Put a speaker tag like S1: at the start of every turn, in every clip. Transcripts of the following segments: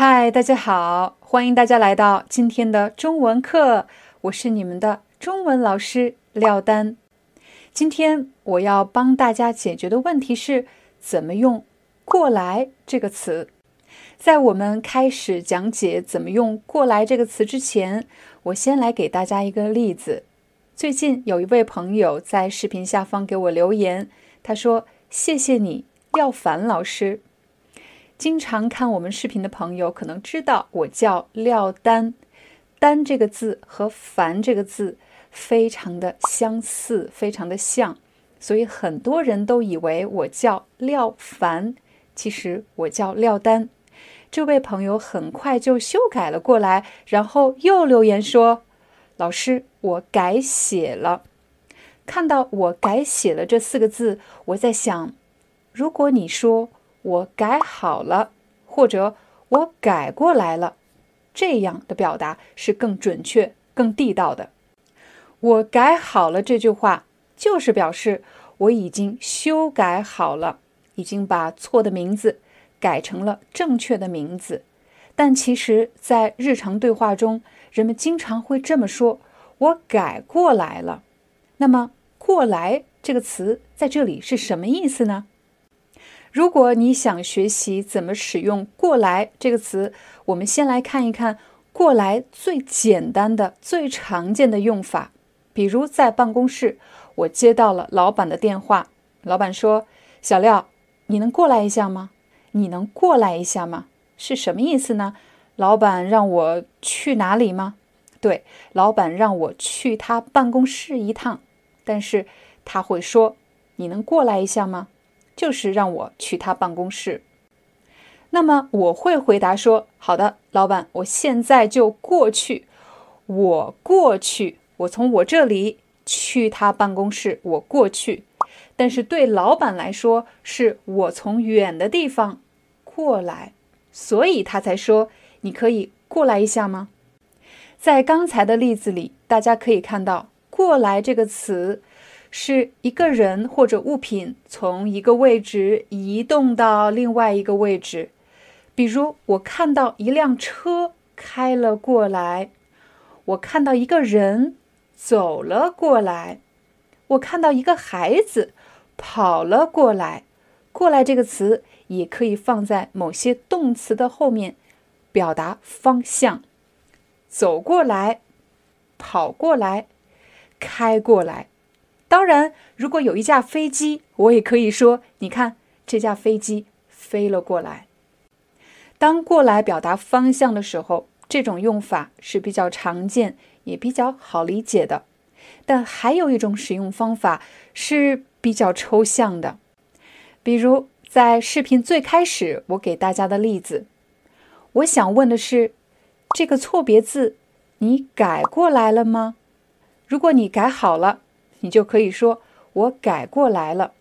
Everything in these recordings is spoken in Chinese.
S1: 嗨，大家好，欢迎大家来到今天的中文课，我是你们的中文老师廖丹。今天我要帮大家解决的问题是怎么用“过来”这个词。在我们开始讲解怎么用“过来”这个词之前，我先来给大家一个例子。最近有一位朋友在视频下方给我留言，他说：“谢谢你，廖凡老师。”经常看我们视频的朋友可能知道，我叫廖丹。丹这个字和凡这个字非常的相似，非常的像，所以很多人都以为我叫廖凡，其实我叫廖丹。这位朋友很快就修改了过来，然后又留言说：“老师，我改写了。”看到我改写了这四个字，我在想，如果你说。我改好了，或者我改过来了，这样的表达是更准确、更地道的。我改好了这句话，就是表示我已经修改好了，已经把错的名字改成了正确的名字。但其实，在日常对话中，人们经常会这么说：“我改过来了。”那么，“过来”这个词在这里是什么意思呢？如果你想学习怎么使用“过来”这个词，我们先来看一看“过来”最简单的、最常见的用法。比如在办公室，我接到了老板的电话，老板说：“小廖，你能过来一下吗？你能过来一下吗？”是什么意思呢？老板让我去哪里吗？对，老板让我去他办公室一趟，但是他会说：“你能过来一下吗？”就是让我去他办公室，那么我会回答说：“好的，老板，我现在就过去。我过去，我从我这里去他办公室，我过去。但是对老板来说，是我从远的地方过来，所以他才说：你可以过来一下吗？在刚才的例子里，大家可以看到‘过来’这个词。”是一个人或者物品从一个位置移动到另外一个位置，比如我看到一辆车开了过来，我看到一个人走了过来，我看到一个孩子跑了过来。过来这个词也可以放在某些动词的后面，表达方向。走过来，跑过来，开过来。当然，如果有一架飞机，我也可以说：“你看，这架飞机飞了过来。”当过来表达方向的时候，这种用法是比较常见，也比较好理解的。但还有一种使用方法是比较抽象的，比如在视频最开始我给大家的例子，我想问的是：这个错别字你改过来了吗？如果你改好了。你就可以说：“我改过来了。”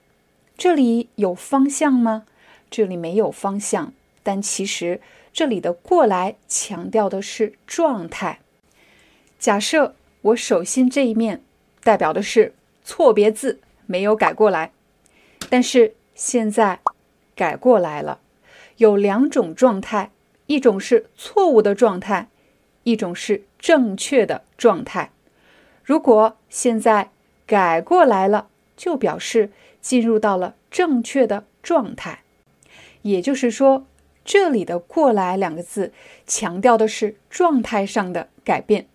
S1: 这里有方向吗？这里没有方向，但其实这里的“过来”强调的是状态。假设我手心这一面代表的是错别字，没有改过来，但是现在改过来了。有两种状态：一种是错误的状态，一种是正确的状态。如果现在，改过来了，就表示进入到了正确的状态。也就是说，这里的“过来”两个字强调的是状态上的改变。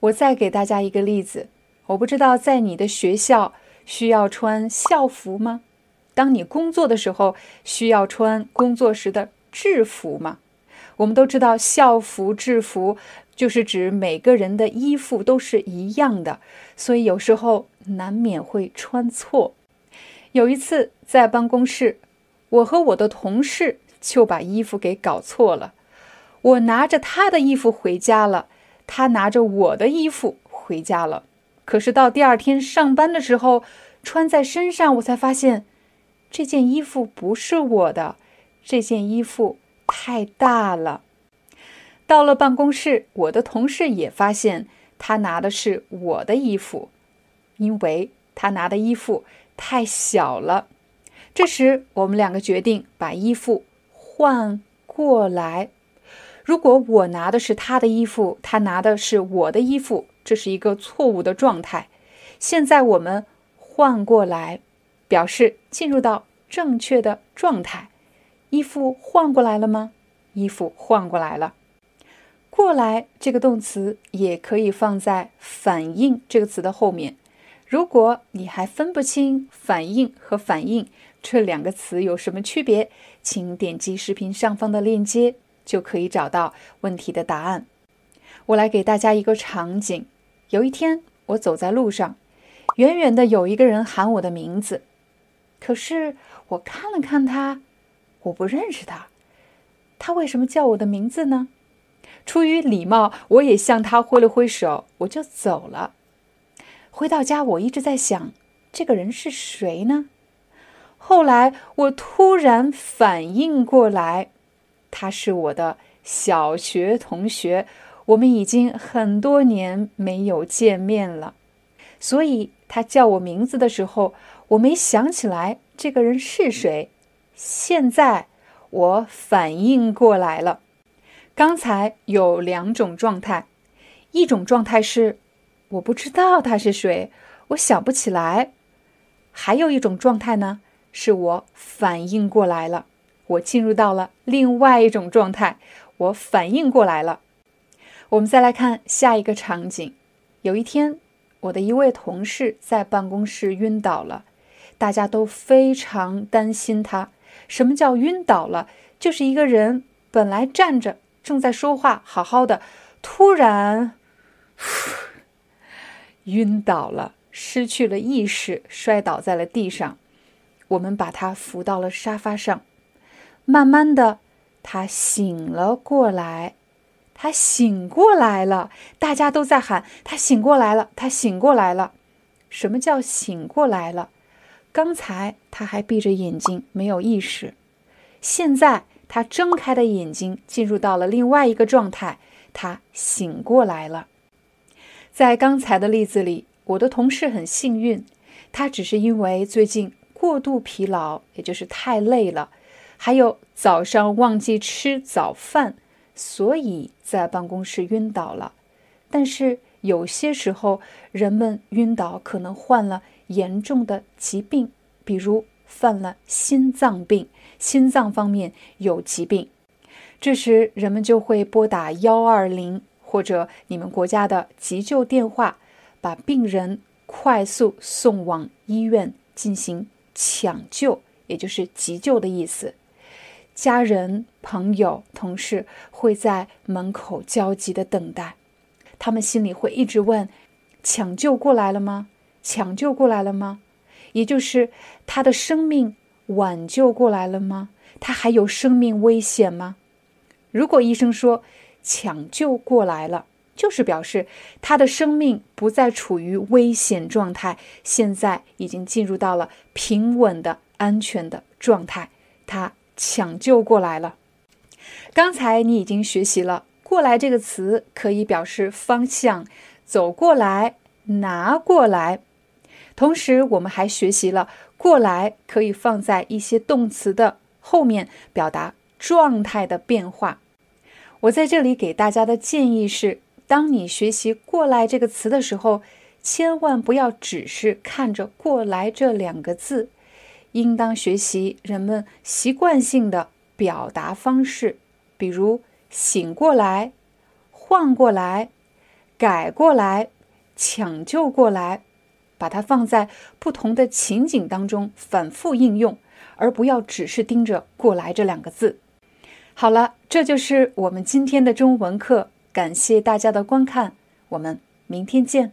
S1: 我再给大家一个例子，我不知道在你的学校需要穿校服吗？当你工作的时候需要穿工作时的制服吗？我们都知道校服、制服。就是指每个人的衣服都是一样的，所以有时候难免会穿错。有一次在办公室，我和我的同事就把衣服给搞错了。我拿着他的衣服回家了，他拿着我的衣服回家了。可是到第二天上班的时候，穿在身上，我才发现这件衣服不是我的，这件衣服太大了。到了办公室，我的同事也发现他拿的是我的衣服，因为他拿的衣服太小了。这时，我们两个决定把衣服换过来。如果我拿的是他的衣服，他拿的是我的衣服，这是一个错误的状态。现在我们换过来，表示进入到正确的状态。衣服换过来了吗？衣服换过来了。过来这个动词也可以放在反应这个词的后面。如果你还分不清反应和反应这两个词有什么区别，请点击视频上方的链接，就可以找到问题的答案。我来给大家一个场景：有一天，我走在路上，远远的有一个人喊我的名字，可是我看了看他，我不认识他，他为什么叫我的名字呢？出于礼貌，我也向他挥了挥手，我就走了。回到家，我一直在想，这个人是谁呢？后来我突然反应过来，他是我的小学同学，我们已经很多年没有见面了。所以他叫我名字的时候，我没想起来这个人是谁。现在我反应过来了，刚才有两种状态，一种状态是。我不知道他是谁，我想不起来。还有一种状态呢，是我反应过来了，我进入到了另外一种状态，我反应过来了。我们再来看下一个场景：有一天，我的一位同事在办公室晕倒了，大家都非常担心他。什么叫晕倒了？就是一个人本来站着正在说话，好好的，突然。晕倒了，失去了意识，摔倒在了地上。我们把他扶到了沙发上，慢慢的，他醒了过来。他醒过来了，大家都在喊：“他醒过来了，他醒过来了。”什么叫醒过来了？刚才他还闭着眼睛，没有意识。现在他睁开的眼睛，进入到了另外一个状态，他醒过来了。在刚才的例子里，我的同事很幸运，他只是因为最近过度疲劳，也就是太累了，还有早上忘记吃早饭，所以在办公室晕倒了。但是有些时候，人们晕倒可能患了严重的疾病，比如犯了心脏病，心脏方面有疾病，这时人们就会拨打幺二零。或者你们国家的急救电话，把病人快速送往医院进行抢救，也就是急救的意思。家人、朋友、同事会在门口焦急的等待，他们心里会一直问：抢救过来了吗？抢救过来了吗？也就是他的生命挽救过来了吗？他还有生命危险吗？如果医生说，抢救过来了，就是表示他的生命不再处于危险状态，现在已经进入到了平稳的安全的状态。他抢救过来了。刚才你已经学习了“过来”这个词，可以表示方向，走过来，拿过来。同时，我们还学习了“过来”可以放在一些动词的后面，表达状态的变化。我在这里给大家的建议是：当你学习“过来”这个词的时候，千万不要只是看着“过来”这两个字，应当学习人们习惯性的表达方式，比如“醒过来”“换过来”“改过来”“抢救过来”，把它放在不同的情景当中反复应用，而不要只是盯着“过来”这两个字。好了，这就是我们今天的中文课。感谢大家的观看，我们明天见。